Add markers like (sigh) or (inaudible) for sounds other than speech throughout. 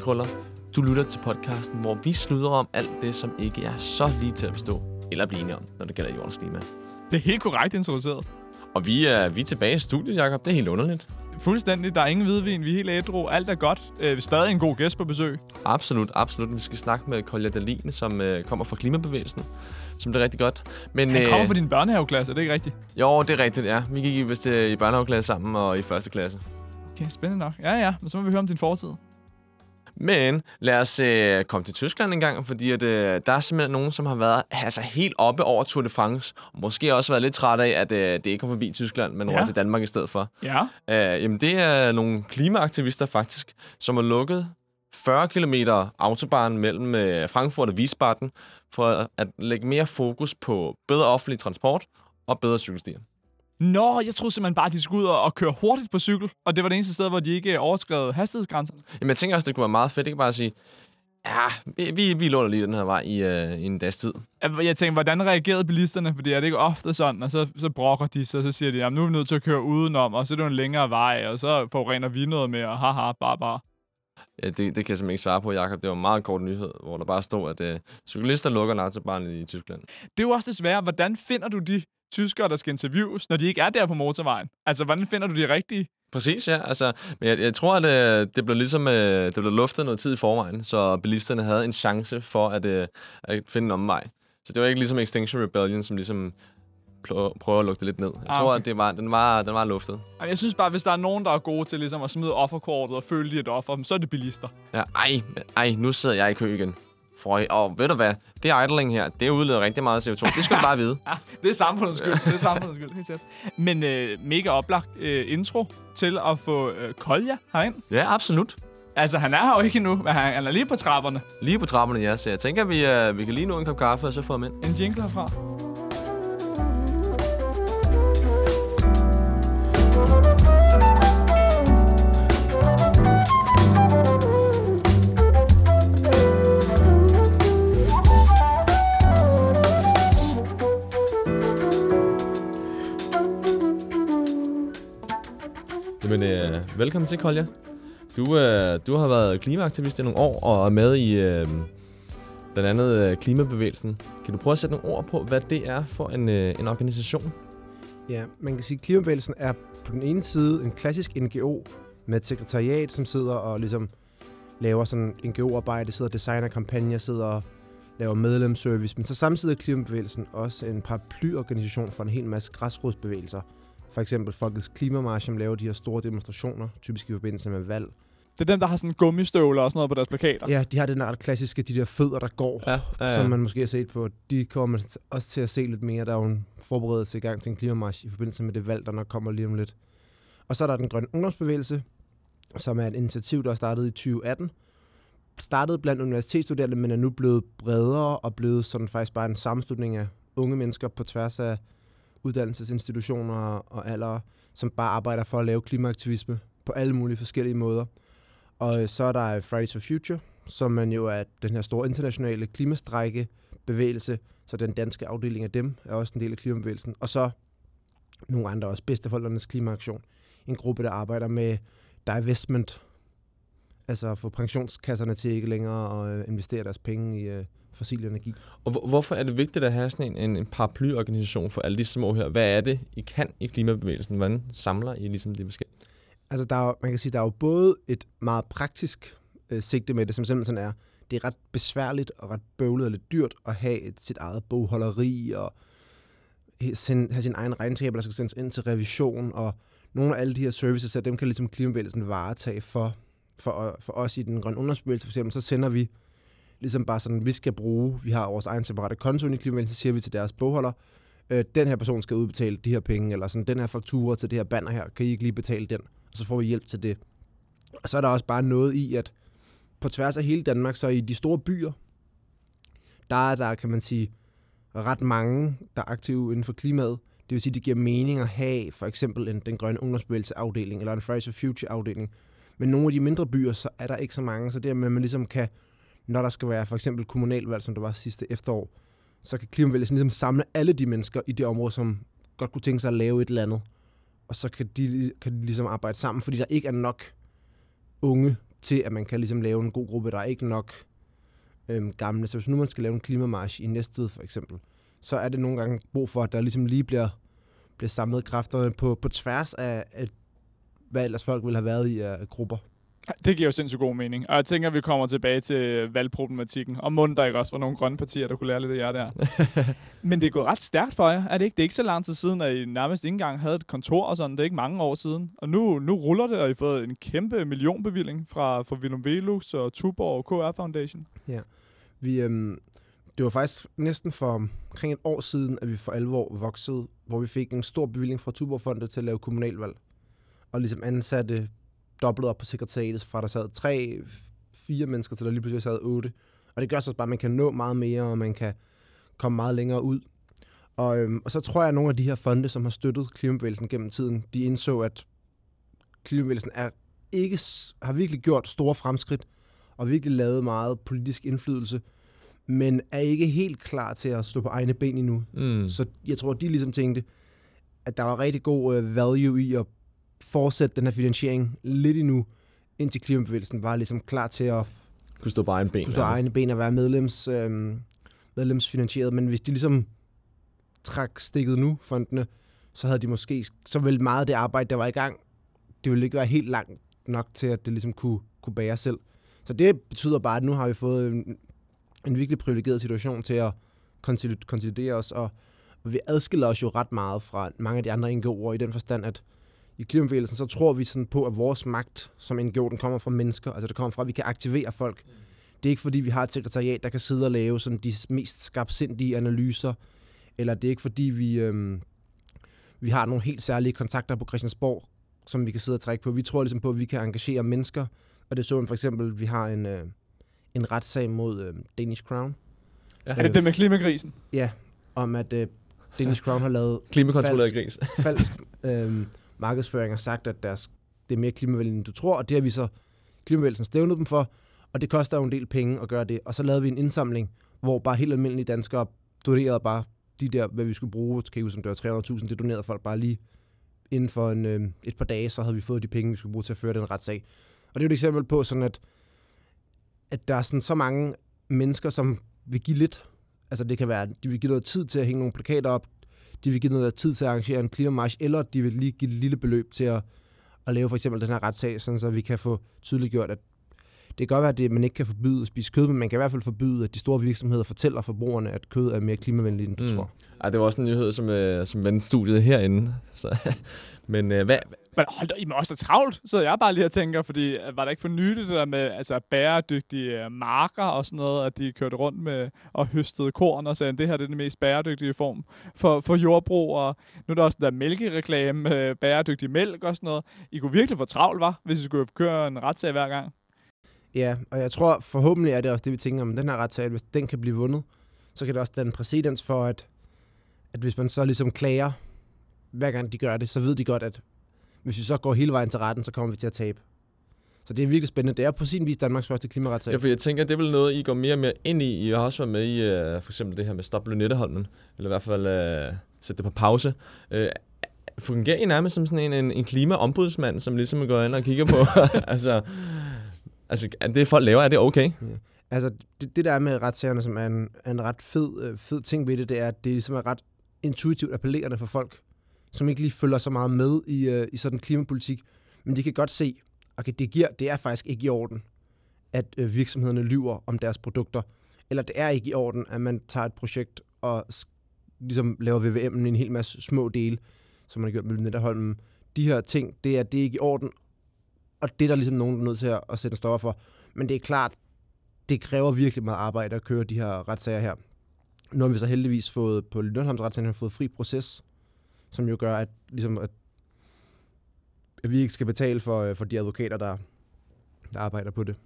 gummikrøller. Du lytter til podcasten, hvor vi snyder om alt det, som ikke er så lige til at forstå eller blive enige om, når det gælder jordens klima. Det er helt korrekt introduceret. Og vi er, vi er tilbage i studiet, Jacob. Det er helt underligt. Fuldstændig. Der er ingen hvidvin. Vi er helt ædru. Alt er godt. Øh, vi er stadig en god gæst på besøg. Absolut, absolut. Vi skal snakke med Kolja Dalin, som øh, kommer fra Klimabevægelsen, som det er rigtig godt. Men, Han kommer øh, fra din børnehaveklasse, er det ikke rigtigt? Jo, det er rigtigt, ja. Vi gik vist øh, i børnehaveklasse sammen og i første klasse. Okay, spændende nok. Ja, ja. Men så må vi høre om din fortid. Men lad os øh, komme til Tyskland en gang, fordi at, øh, der er simpelthen nogen, som har været altså, helt oppe over Tour de France, og måske også været lidt træt af, at øh, det ikke kom forbi Tyskland, men ja. til Danmark i stedet for. Ja. Øh, jamen, det er nogle klimaaktivister faktisk, som har lukket 40 km autobahn mellem øh, Frankfurt og Wiesbaden for at lægge mere fokus på bedre offentlig transport og bedre cykelstier. Nå, jeg troede simpelthen bare, at de skulle ud og køre hurtigt på cykel, og det var det eneste sted, hvor de ikke overskred hastighedsgrænsen. Jamen, jeg tænker også, det kunne være meget fedt, ikke bare at sige, ja, vi, vi, vi låner lige den her vej i, uh, i en dags tid. Jeg tænker, hvordan reagerede bilisterne? Fordi er det ikke ofte sådan, og så, så brokker de sig, og så siger de, jamen nu er vi nødt til at køre udenom, og så er det en længere vej, og så forurener vi noget mere, og haha, bare bare. Ja, det, det kan jeg simpelthen ikke svare på, Jacob. Det var en meget kort nyhed, hvor der bare stod, at uh, cyklister lukker autobahn i Tyskland. Det er jo også desværre, hvordan finder du de tyskere, der skal interviews, når de ikke er der på motorvejen? Altså, hvordan finder du de rigtige? Præcis, ja. Altså, men jeg, jeg tror, at øh, det blev ligesom øh, det blev luftet noget tid i forvejen, så bilisterne havde en chance for at, øh, at finde en omvej. Så det var ikke ligesom Extinction Rebellion, som ligesom prøver at lukke det lidt ned. Jeg ah, tror, okay. at det var, den, var, den var luftet. Jeg synes bare, hvis der er nogen, der er gode til ligesom at smide offerkortet og føle, de et offer, så er det bilister. Ja, ej, ej, nu sidder jeg i kø igen. Frøj. Og ved du hvad? Det idling her, det udleder rigtig meget CO2. Det skal du bare vide. (laughs) ja, det er samfundets skyld. Det er samfundets skyld, helt. Men øh, mega oplagt øh, intro til at få øh, Kolja herind. Ja, absolut. Altså, han er her jo ikke endnu, men han, han er lige på trapperne. Lige på trapperne, ja. Så jeg tænker, at vi, øh, vi kan lige nå en kop kaffe, og så få ham ind. En jingle herfra. Velkommen til, Kolja. Du, øh, du har været klimaaktivist i nogle år og er med i øh, blandt andet øh, klimabevægelsen. Kan du prøve at sætte nogle ord på, hvad det er for en, øh, en organisation? Ja, man kan sige, at klimabevægelsen er på den ene side en klassisk NGO med et sekretariat, som sidder og ligesom laver sådan NGO-arbejde, sidder og designer kampagner, sidder og laver medlemsservice. Men så samtidig er klimabevægelsen også en paraplyorganisation for en hel masse græsrodsbevægelser, for eksempel Folkets Klimamarsch, som laver de her store demonstrationer, typisk i forbindelse med valg. Det er dem, der har sådan gummistøvler og sådan noget på deres plakater. Ja, de har den ret klassiske, de der fødder, der går, ja, ja, ja. som man måske har set på. De kommer også til at se lidt mere. Der er jo en forberedelse i gang til en klimamarsch i forbindelse med det valg, der nok kommer lige om lidt. Og så er der den grønne ungdomsbevægelse, som er et initiativ, der er startet i 2018. Startede blandt universitetsstuderende, men er nu blevet bredere og blevet sådan faktisk bare en sammenslutning af unge mennesker på tværs af uddannelsesinstitutioner og alder, som bare arbejder for at lave klimaaktivisme på alle mulige forskellige måder. Og øh, så er der øh, Fridays for Future, som man jo er den her store internationale klimastrække bevægelse, så den danske afdeling af dem er også en del af klimabevægelsen. Og så nogle andre også, Bedstefoldernes Klimaaktion. En gruppe, der arbejder med divestment, altså at få pensionskasserne til ikke længere at øh, investere deres penge i fossil energi. Og hvor, hvorfor er det vigtigt at have sådan en, en paraplyorganisation for alle de små her? Hvad er det, I kan i klimabevægelsen? Hvordan samler I ligesom det forskellige? Altså, der er, man kan sige, der er jo både et meget praktisk øh, sigte med det, som simpelthen er, det er ret besværligt og ret bøvlet og lidt dyrt at have et, sit eget bogholderi og sende, have sin egen regnskab, der skal sendes ind til revision, og nogle af alle de her services, så dem kan ligesom klimabevægelsen varetage for, for, for os i den grønne undersbevægelse, for eksempel, så sender vi ligesom bare sådan, vi skal bruge, vi har vores egen separate konto i Klimavenligt, så siger vi til deres bogholder, øh, den her person skal udbetale de her penge, eller sådan, den her faktura til det her banner her, kan I ikke lige betale den? Og så får vi hjælp til det. Og så er der også bare noget i, at på tværs af hele Danmark, så i de store byer, der er der, kan man sige, ret mange, der er aktive inden for klimaet. Det vil sige, det giver mening at have for eksempel en, den grønne ungdomsbevægelse afdeling, eller en Fridays for Future afdeling. Men nogle af de mindre byer, så er der ikke så mange, så det er, at man ligesom kan når der skal være for eksempel kommunalvalg, som der var sidste efterår, så kan klimabevægelsen ligesom samle alle de mennesker i det område, som godt kunne tænke sig at lave et eller andet. Og så kan de, kan de ligesom arbejde sammen, fordi der ikke er nok unge til at man kan ligesom lave en god gruppe. Der er ikke nok øhm, gamle. Så hvis nu man skal lave en klimamarsch i Næstved for eksempel, så er det nogle gange brug for, at der ligesom lige bliver, bliver samlet kræfterne på, på tværs af, af, hvad ellers folk ville have været i af grupper. Det giver jo sindssygt god mening. Og jeg tænker, at vi kommer tilbage til valgproblematikken. Og mund der ikke også var nogle grønne partier, der kunne lære lidt af jer der. (laughs) Men det er gået ret stærkt for jer, er det ikke? Det er ikke så lang tid siden, at I nærmest ikke engang havde et kontor og sådan. Det er ikke mange år siden. Og nu, nu ruller det, og I har fået en kæmpe millionbevilling fra, fra Willum Velux og Tuborg og KR Foundation. Vi, øhm, det var faktisk næsten for omkring et år siden, at vi for alvor voksede, hvor vi fik en stor bevilling fra Tuborgfondet til at lave kommunalvalg. Og ligesom ansatte dobbelt op på sekretariatet, fra der sad tre, fire mennesker, til der lige pludselig sad otte. Og det gør så bare, at man kan nå meget mere, og man kan komme meget længere ud. Og, øhm, og så tror jeg, at nogle af de her fonde, som har støttet klimabevægelsen gennem tiden, de indså, at klimabevægelsen er ikke, har virkelig gjort store fremskridt, og virkelig lavet meget politisk indflydelse, men er ikke helt klar til at stå på egne ben endnu. Mm. Så jeg tror, de ligesom tænkte, at der var rigtig god uh, value i at fortsætte den her finansiering lidt endnu, indtil klimabevægelsen var ligesom klar til at Kunne stå bare en ben. kunne stå egne ben og være medlems, øhm, medlemsfinansieret. Men hvis de ligesom trak stikket nu, fondene, så havde de måske, så ville meget af det arbejde, der var i gang, det ville ikke være helt langt nok til, at det ligesom kunne, kunne bære selv. Så det betyder bare, at nu har vi fået en, en virkelig privilegeret situation til at konsoli- konsolidere os, og, og vi adskiller os jo ret meget fra mange af de andre NGO'er i den forstand, at i klimabevægelsen, så tror vi sådan på, at vores magt som NGO, den kommer fra mennesker. Altså det kommer fra, at vi kan aktivere folk. Det er ikke fordi, vi har et sekretariat, der kan sidde og lave sådan de mest skarpsindige analyser, eller det er ikke fordi, vi, øhm, vi har nogle helt særlige kontakter på Christiansborg, som vi kan sidde og trække på. Vi tror ligesom på, at vi kan engagere mennesker, og det så man for eksempel, vi har en, øh, en retssag mod øh, Danish Crown, Ja. Er det det med klimakrisen? om at øh, Danish Crown har lavet Klimakontrolleret Falsk. gris. falsk (laughs) øh, markedsføring og sagt, at deres, det er mere klimavenligt, end du tror, og det har vi så klimabevægelsen stævnet dem for, og det koster jo en del penge at gøre det. Og så lavede vi en indsamling, hvor bare helt almindelige danskere donerede bare de der, hvad vi skulle bruge, kan jeg huske, om det var 300.000, det donerede folk bare lige inden for en, øh, et par dage, så havde vi fået de penge, vi skulle bruge til at føre den retssag. Og det er jo et eksempel på sådan, at, at der er sådan så mange mennesker, som vil give lidt. Altså det kan være, de vil give noget tid til at hænge nogle plakater op, de vil give noget tid til at arrangere en klimamarsch, eller de vil lige give et lille beløb til at, at lave for eksempel den her retssag, sådan så vi kan få tydeliggjort, at det kan godt være, at det, man ikke kan forbyde at spise kød, men man kan i hvert fald forbyde, at de store virksomheder fortæller forbrugerne, at kød er mere klimavenligt, end du Mm. tror. Ej, det var også en nyhed, som, øh, som vendte studiet herinde. Så, (laughs) men øh, hvad, Men hold da, I må også have travlt, så jeg bare lige og tænker, fordi øh, var der ikke for nyligt det der med altså, bæredygtige øh, marker og sådan noget, at de kørte rundt med og høstede korn og sagde, at det her det er den mest bæredygtige form for, for jordbrug, og nu er der også den der mælkereklame med bæredygtig mælk og sådan noget. I kunne virkelig få travlt, var, hvis I skulle køre en retssag hver gang. Ja, og jeg tror forhåbentlig er det også det, vi tænker om den her retssag. Hvis den kan blive vundet, så kan det også danne præcedens for, at, at hvis man så ligesom klager, hver gang de gør det, så ved de godt, at hvis vi så går hele vejen til retten, så kommer vi til at tabe. Så det er virkelig spændende. Det er på sin vis Danmarks første klimaretssag. Ja, for jeg tænker, det er vel noget, I går mere og mere ind i. I har også været med i uh, for eksempel det her med Stop Lynetteholmen, eller i hvert fald øh, uh, sætte det på pause. Uh, fungerer I nærmest som sådan en, en, en klimaombudsmand, som ligesom går ind og kigger på, (laughs) altså, altså, er det folk laver, er det okay? Altså, det, det der er med retssagerne, som er en, er en ret fed, øh, fed ting ved det, det er, at det ligesom er ret intuitivt appellerende for folk, som ikke lige følger så meget med i, øh, i sådan klimapolitik. Men de kan godt se, okay, det, giver, det er faktisk ikke i orden, at øh, virksomhederne lyver om deres produkter. Eller det er ikke i orden, at man tager et projekt og ligesom laver VVM'en i en hel masse små dele, som man har gjort med Netterholmen. De her ting, det er, det er ikke i orden, og det er der ligesom nogen, der er nødt til at, at sætte stopper for. Men det er klart, det kræver virkelig meget arbejde at køre de her retssager her. Nu har vi så heldigvis fået på Lønholms retssager fået fri proces, som jo gør, at, ligesom, at, at vi ikke skal betale for, øh, for de advokater, der, der arbejder på det.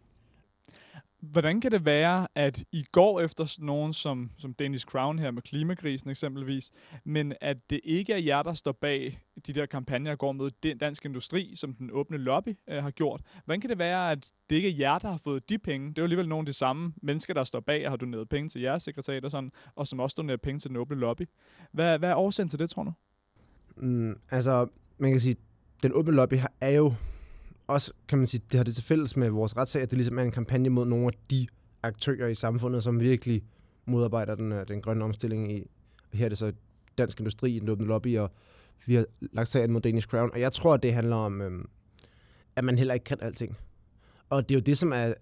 Hvordan kan det være, at I går efter nogen som, som Danish Crown her med klimakrisen eksempelvis, men at det ikke er jer, der står bag de der kampagner, går med den dansk industri, som den åbne lobby øh, har gjort? Hvordan kan det være, at det ikke er jer, der har fået de penge? Det er jo alligevel nogle af de samme mennesker, der står bag og har doneret penge til jeres sekretariat og sådan, og som også donerer penge til den åbne lobby. Hvad, hvad er årsagen til det, tror du? Mm, altså, man kan sige, den åbne lobby har- er jo også, kan man sige, det har det til fælles med vores retssag, at det ligesom er en kampagne mod nogle af de aktører i samfundet, som virkelig modarbejder den, øh, den grønne omstilling i. Her er det så Dansk Industri, den åbne lobby, og vi har lagt sagen mod Danish Crown. Og jeg tror, at det handler om, øhm, at man heller ikke kan alting. Og det er jo det, som er,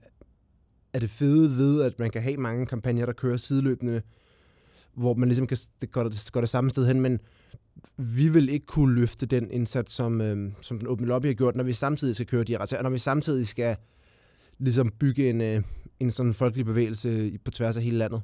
er det fede ved, at man kan have mange kampagner, der kører sideløbende, hvor man ligesom kan det går, det går det samme sted hen, men vi vil ikke kunne løfte den indsats, som, øh, som den åbne lobby har gjort, når vi samtidig skal køre de her retssager, når vi samtidig skal ligesom bygge en, øh, en sådan folkelig bevægelse på tværs af hele landet.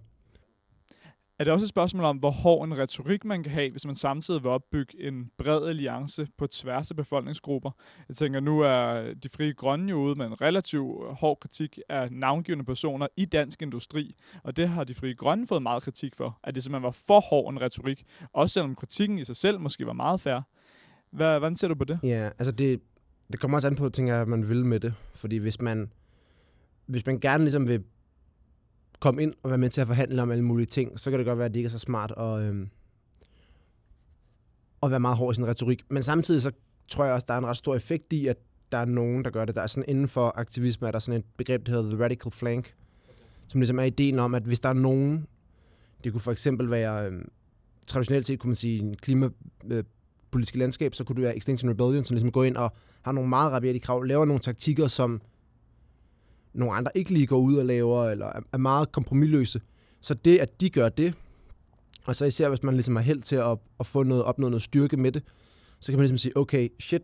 Er det også et spørgsmål om, hvor hård en retorik man kan have, hvis man samtidig vil opbygge en bred alliance på tværs af befolkningsgrupper? Jeg tænker, nu er de frie grønne jo ude med en relativt øh, hård kritik af navngivende personer i dansk industri, og det har de frie grønne fået meget kritik for, at det simpelthen var for hård en retorik, også selvom kritikken i sig selv måske var meget fair. Hvad, hvordan ser du på det? Ja, altså det, det kommer også an på, tænker jeg, at man vil med det. Fordi hvis man, hvis man gerne ligesom vil komme ind og være med til at forhandle om alle mulige ting, så kan det godt være, at det ikke er så smart at, øh, at være meget hård i sin retorik. Men samtidig så tror jeg også, der er en ret stor effekt i, at der er nogen, der gør det. Der er sådan inden for aktivisme, er der sådan et begreb, der hedder the radical flank, som ligesom er ideen om, at hvis der er nogen, det kunne for eksempel være, øh, traditionelt set kunne man sige, en klimapolitisk øh, landskab, så kunne det være Extinction Rebellion, som ligesom går ind og har nogle meget rabiate krav, laver nogle taktikker, som nogle andre ikke lige går ud og laver, eller er meget kompromilløse. Så det, at de gør det, og så især hvis man ligesom har held til at, at få noget, opnå noget styrke med det, så kan man ligesom sige, okay, shit,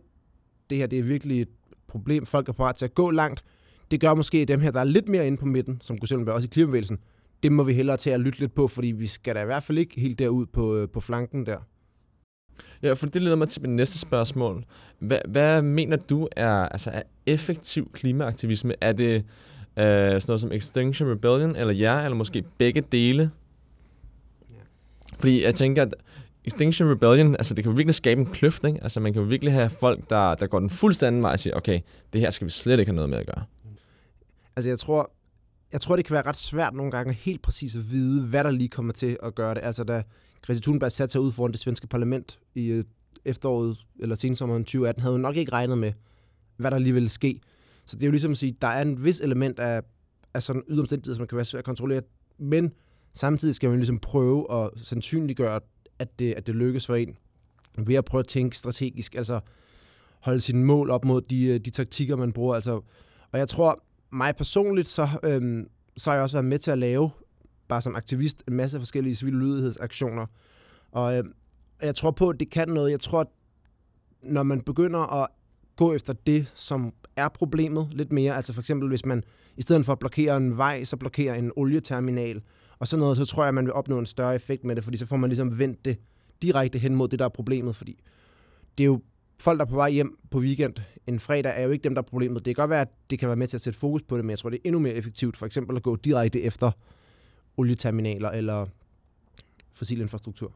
det her det er virkelig et problem, folk er parat til at gå langt. Det gør måske dem her, der er lidt mere inde på midten, som kunne selv være også i klimabevægelsen, det må vi hellere til at lytte lidt på, fordi vi skal da i hvert fald ikke helt derud på, øh, på flanken der. Ja, for det leder mig til mit næste spørgsmål. Hvad, hvad mener du er, altså, er effektiv klimaaktivisme? Er det øh, sådan noget som Extinction Rebellion, eller jer, eller måske begge dele? Ja. Fordi jeg tænker, at Extinction Rebellion, altså det kan jo virkelig skabe en kløft, ikke? Altså man kan jo virkelig have folk, der, der går den fuldstændig vej og siger, okay, det her skal vi slet ikke have noget med at gøre. Altså jeg tror, jeg tror, det kan være ret svært nogle gange helt præcis at vide, hvad der lige kommer til at gøre det. Altså da Greta Thunberg satte sig ud foran det svenske parlament i øh, efteråret eller sensommeren 2018, havde hun nok ikke regnet med, hvad der lige ville ske. Så det er jo ligesom at sige, der er en vis element af, af sådan yderomstændigheder, som man kan være svært at kontrollere, men samtidig skal man ligesom prøve at sandsynliggøre, at det, at det lykkes for en, ved at prøve at tænke strategisk, altså holde sine mål op mod de, øh, de taktikker, man bruger. Altså, og jeg tror, mig personligt, så, øhm, så har jeg også været med til at lave bare som aktivist en masse forskellige civile lydighedsaktioner. Og øh, jeg tror på, at det kan noget. Jeg tror, at når man begynder at gå efter det, som er problemet lidt mere, altså for eksempel hvis man i stedet for at blokere en vej, så blokerer en olieterminal, og sådan noget, så tror jeg, at man vil opnå en større effekt med det, fordi så får man ligesom vendt det direkte hen mod det, der er problemet, fordi det er jo folk, der er på vej hjem på weekend en fredag, er jo ikke dem, der er problemet. Det kan godt være, at det kan være med til at sætte fokus på det, men jeg tror, det er endnu mere effektivt, for eksempel at gå direkte efter olieterminaler eller fossil infrastruktur.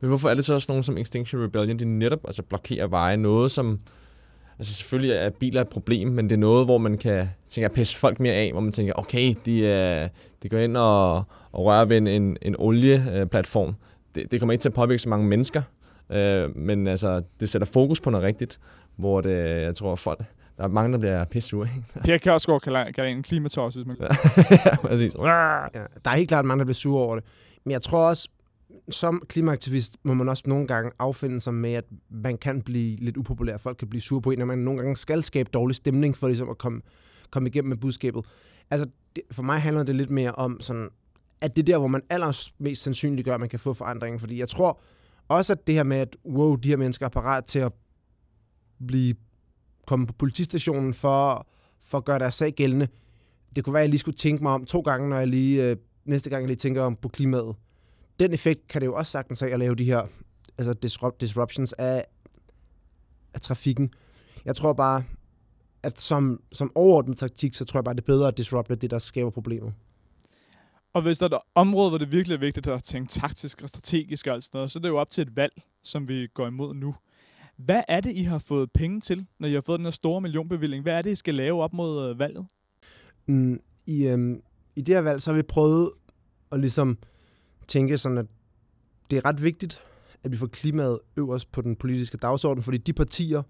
Men hvorfor er det så også nogen som Extinction Rebellion, de netop altså blokerer veje? Noget som, altså selvfølgelig er biler et problem, men det er noget, hvor man kan tænke at pisse folk mere af, hvor man tænker, okay, de, øh, de går ind og, og rører ved en, en, en olieplatform. Det, det kommer ikke til at påvirke så mange mennesker, øh, men altså, det sætter fokus på noget rigtigt, hvor det, jeg tror, folk, der er mange, der bliver pisse ikke? (laughs) Per Kjærsgaard kalder, kalder en klimatos, hvis man... ja, præcis. Ja, der er helt klart mange, der bliver sure over det. Men jeg tror også, som klimaaktivist må man også nogle gange affinde sig med, at man kan blive lidt upopulær. Folk kan blive sure på en, og man nogle gange skal skabe dårlig stemning for ligesom at komme, komme igennem med budskabet. Altså, det, for mig handler det lidt mere om sådan, at det er der, hvor man allermest sandsynligt gør, at man kan få forandring. Fordi jeg tror også, at det her med, at wow, de her mennesker er parat til at blive komme på politistationen for, for at gøre deres sag gældende. Det kunne være, at jeg lige skulle tænke mig om to gange, når jeg lige, øh, næste gang jeg lige tænker om på klimaet. Den effekt kan det jo også sagtens have at lave de her altså disrupt, disruptions af, af trafikken. Jeg tror bare, at som, som overordnet taktik, så tror jeg bare, det er bedre at disrupte det, der skaber problemet. Og hvis der er et område, hvor det virkelig er vigtigt at tænke taktisk og strategisk og alt sådan noget, så er det jo op til et valg, som vi går imod nu. Hvad er det, I har fået penge til, når I har fået den her store millionbevilling? Hvad er det, I skal lave op mod øh, valget? Mm, i, øh, I det her valg, så har vi prøvet at ligesom tænke sådan, at det er ret vigtigt, at vi får klimaet øverst på den politiske dagsorden, fordi de partier,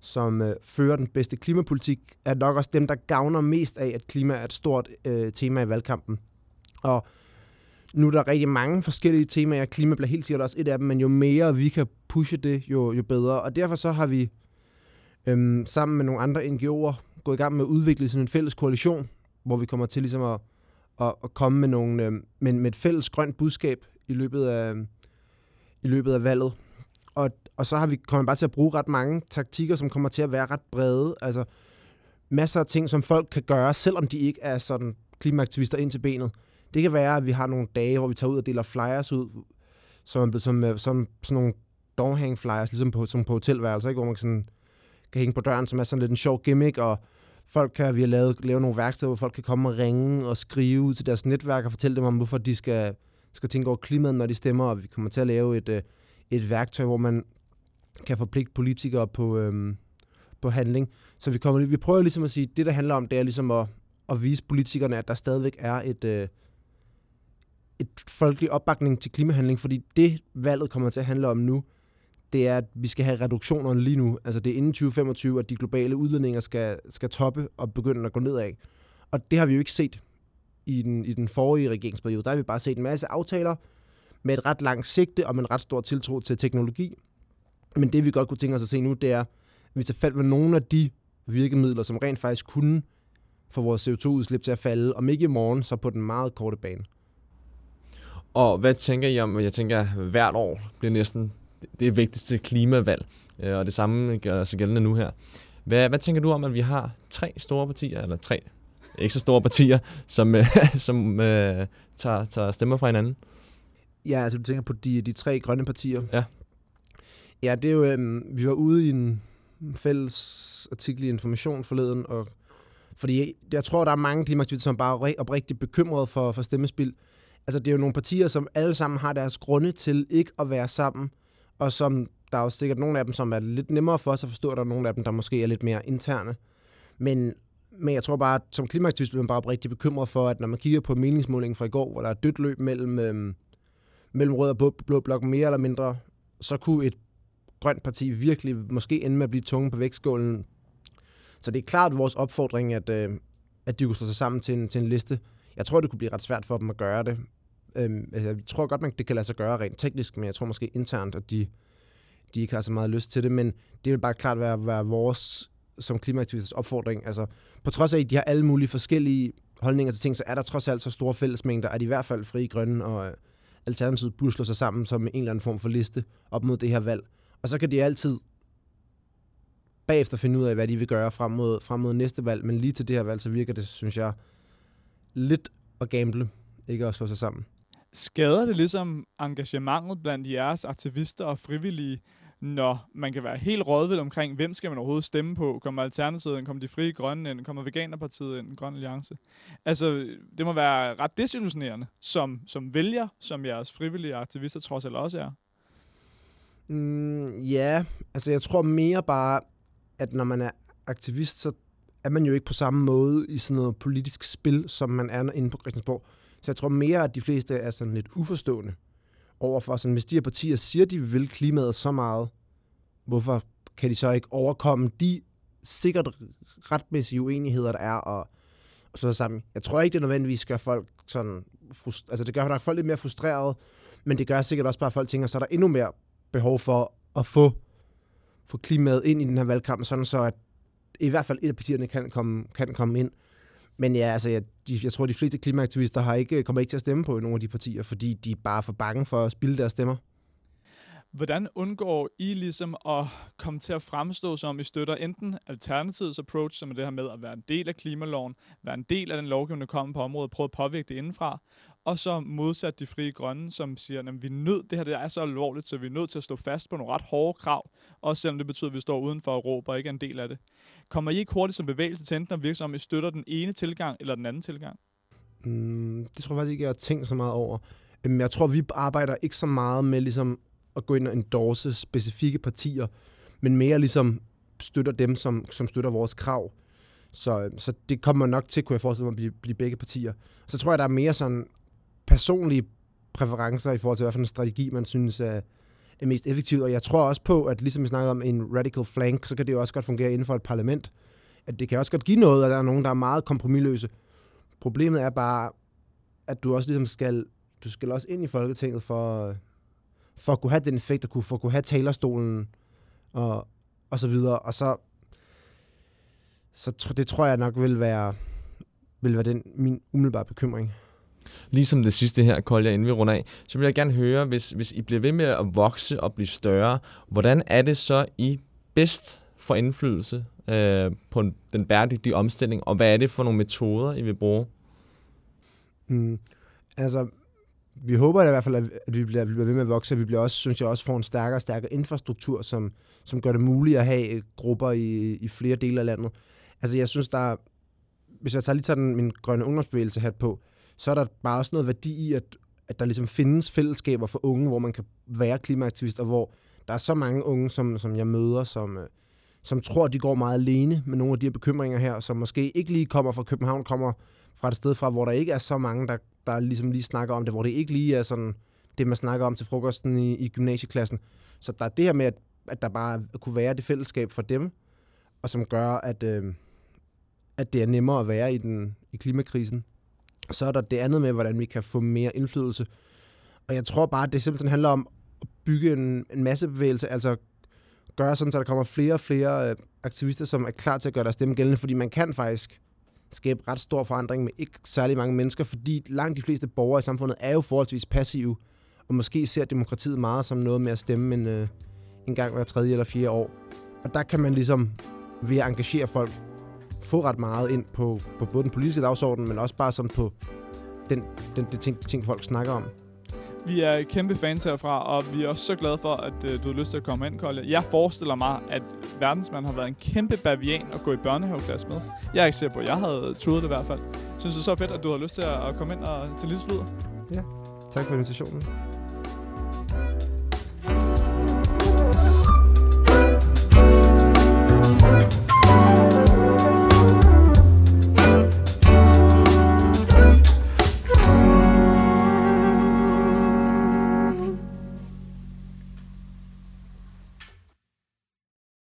som øh, fører den bedste klimapolitik, er nok også dem, der gavner mest af, at klima er et stort øh, tema i valgkampen. Og nu er der rigtig mange forskellige temaer. Klima bliver helt sikkert også et af dem, men jo mere vi kan pushe det, jo, jo bedre. Og derfor så har vi øhm, sammen med nogle andre NGO'er gået i gang med at udvikle sådan en fælles koalition, hvor vi kommer til ligesom at, at, at komme med, nogle, øhm, med, med et fælles grønt budskab i løbet af, i løbet af valget. Og, og så har vi kommet bare til at bruge ret mange taktikker, som kommer til at være ret brede. Altså masser af ting, som folk kan gøre, selvom de ikke er sådan klimaaktivister ind til benet. Det kan være, at vi har nogle dage, hvor vi tager ud og deler flyers ud, som, som, som, som sådan nogle doorhang flyers, ligesom på, som på hotelværelser, ikke? hvor man sådan, kan hænge på døren, som er sådan lidt en sjov gimmick, og folk kan, vi har lavet, lavet nogle værksteder, hvor folk kan komme og ringe og skrive ud til deres netværk og fortælle dem om, hvorfor de skal, skal tænke over klimaet, når de stemmer, og vi kommer til at lave et, øh, et værktøj, hvor man kan forpligte politikere på, øhm, på handling. Så vi, kommer, vi prøver ligesom at sige, at det, der handler om, det er ligesom at, at vise politikerne, at der stadigvæk er et, øh, et folkelig opbakning til klimahandling, fordi det valget kommer til at handle om nu, det er, at vi skal have reduktioner lige nu. Altså det er inden 2025, at de globale udledninger skal, skal toppe og begynde at gå nedad. Og det har vi jo ikke set i den, i den forrige regeringsperiode. Der har vi bare set en masse aftaler med et ret langt sigte og med en ret stor tiltro til teknologi. Men det vi godt kunne tænke os at se nu, det er, at vi tager fat med nogle af de virkemidler, som rent faktisk kunne få vores CO2-udslip til at falde, om ikke i morgen, så på den meget korte bane. Og hvad tænker I om, jeg tænker, at hvert år bliver næsten det vigtigste klimavalg, øh, og det samme gør sig gældende nu her. Hvad, hvad tænker du om, at vi har tre store partier, eller tre ikke så store partier, som, øh, (laughs) som uh, tager, tager stemmer fra hinanden? Ja, altså du tænker på de, de tre grønne partier? Ja. Ja, det er jo, øhm, vi var ude i en fælles artikel i Information forleden, og fordi jeg tror, der er mange klimaaktivister, som bare er oprigtigt bekymrede for, for stemmespil. Altså, det er jo nogle partier, som alle sammen har deres grunde til ikke at være sammen, og som der er jo sikkert nogle af dem, som er lidt nemmere for os at forstå, og der er nogle af dem, der måske er lidt mere interne. Men, men jeg tror bare, at som klimaaktivist bliver man bare rigtig bekymret for, at når man kigger på meningsmålingen fra i går, hvor der er dødt løb mellem, øhm, mellem rød og blå, blå blok mere eller mindre, så kunne et grønt parti virkelig måske ende med at blive tunge på vægtskålen. Så det er klart vores opfordring, at, øh, at de kunne slå sig sammen til en, til en liste. Jeg tror, det kunne blive ret svært for dem at gøre det. Øhm, altså, jeg tror godt, man det kan lade sig gøre rent teknisk, men jeg tror måske internt, at de, de ikke har så meget lyst til det. Men det vil bare klart være, være vores som klimaaktivisters opfordring. Altså, på trods af, at de har alle mulige forskellige holdninger til ting, så er der trods alt så store fællesmængder, at i hvert fald Fri Grønne og øh, Alternativet busler sig sammen som en eller anden form for liste op mod det her valg. Og så kan de altid bagefter finde ud af, hvad de vil gøre frem mod, frem mod næste valg. Men lige til det her valg, så virker det, synes jeg, lidt at gamble, ikke at slå sig sammen. Skader det ligesom engagementet blandt jeres aktivister og frivillige, når man kan være helt rådvild omkring, hvem skal man overhovedet stemme på? Kommer Alternativet ind? Kommer de frie grønne ind? Kommer Veganerpartiet ind? Grøn Alliance? Altså, det må være ret desillusionerende som, som vælger, som jeres frivillige aktivister trods alt også er. Mm, ja, altså jeg tror mere bare, at når man er aktivist, så er man jo ikke på samme måde i sådan noget politisk spil, som man er inde på Christiansborg. Så jeg tror mere, at de fleste er sådan lidt uforstående overfor, sådan, hvis de her partier siger, de vil klimaet så meget, hvorfor kan de så ikke overkomme de sikkert retmæssige uenigheder, der er, og, og så sammen. Jeg tror ikke, det nødvendigvis gør folk sådan, frust- altså det gør nok folk lidt mere frustreret, men det gør sikkert også bare, at folk tænker, så er der endnu mere behov for at få, få klimaet ind i den her valgkamp, sådan så at i hvert fald et af partierne kan komme, kan komme ind. Men ja, altså, jeg, de, jeg tror, de fleste klimaaktivister har ikke, kommer ikke til at stemme på nogle af de partier, fordi de er bare for bange for at spille deres stemmer. Hvordan undgår I ligesom at komme til at fremstå som, I støtter enten Alternativets approach, som er det her med at være en del af klimaloven, være en del af den lovgivning, der kommer på området, prøve at påvirke det indenfra, og så modsat de frie grønne, som siger, at vi er nødt, det her det er så alvorligt, så vi er nødt til at stå fast på nogle ret hårde krav, også selvom det betyder, at vi står uden for Europa og ikke er en del af det. Kommer I ikke hurtigt som bevægelse til enten at virke I støtter den ene tilgang eller den anden tilgang? Mm, det tror jeg faktisk ikke, jeg har tænkt så meget over. Men jeg tror, vi arbejder ikke så meget med ligesom at gå ind og endorse specifikke partier, men mere ligesom støtter dem, som, som støtter vores krav. Så, øhm, så det kommer nok til, kunne jeg forestille mig, at blive, blive begge partier. Så tror jeg, der er mere sådan personlige præferencer i forhold til, hvilken strategi man synes er, er mest effektiv. Og jeg tror også på, at ligesom vi snakkede om en radical flank, så kan det jo også godt fungere inden for et parlament. At det kan også godt give noget, at der er nogen, der er meget kompromilløse. Problemet er bare, at du også ligesom skal, du skal også ind i Folketinget for, for at kunne have den effekt, og kunne, for at kunne have talerstolen og, og så videre. Og så, så det tror jeg nok vil være, vil være den, min umiddelbare bekymring. Ligesom det sidste her, Kolja, inden vi runder af, så vil jeg gerne høre, hvis, hvis I bliver ved med at vokse og blive større, hvordan er det så, I bedst får indflydelse øh, på den bæredygtige omstilling, og hvad er det for nogle metoder, I vil bruge? Mm, altså, vi håber i hvert fald, at vi bliver, bliver ved med at vokse, og vi bliver også, synes jeg også får en stærkere og stærkere infrastruktur, som, som gør det muligt at have øh, grupper i, i flere dele af landet. Altså, jeg synes, der hvis jeg tager lige tager den, min grønne ungdomsbevægelse hat på, så er der bare også noget værdi i, at, at der ligesom findes fællesskaber for unge, hvor man kan være klimaaktivist, og hvor der er så mange unge, som, som jeg møder, som, øh, som tror, at de går meget alene med nogle af de her bekymringer her, som måske ikke lige kommer fra København, kommer fra et sted fra, hvor der ikke er så mange, der, der ligesom lige snakker om det, hvor det ikke lige er sådan det, man snakker om til frokosten i, i gymnasieklassen. Så der er det her med, at, at der bare kunne være det fællesskab for dem, og som gør, at, øh, at det er nemmere at være i, den, i klimakrisen. Så er der det andet med, hvordan vi kan få mere indflydelse. Og jeg tror bare, at det simpelthen handler om at bygge en, en masse bevægelse, altså gøre sådan, så der kommer flere og flere øh, aktivister, som er klar til at gøre deres stemme gældende, fordi man kan faktisk skabe ret stor forandring med ikke særlig mange mennesker, fordi langt de fleste borgere i samfundet er jo forholdsvis passive, og måske ser demokratiet meget som noget med at stemme en, øh, en gang hver tredje eller fjerde år. Og der kan man ligesom ved at engagere folk få ret meget ind på, på både den politiske dagsorden, men også bare sådan på den, den, det ting, ting, folk snakker om. Vi er kæmpe fans herfra, og vi er også så glade for, at uh, du har lyst til at komme ind, Kolja. Jeg forestiller mig, at verdensmand har været en kæmpe bavian at gå i børnehaveklasse med. Jeg er ikke sikker på, at jeg havde troet det i hvert fald. Synes du så fedt, at du har lyst til at komme ind og til lidt sludder? Ja, tak for invitationen.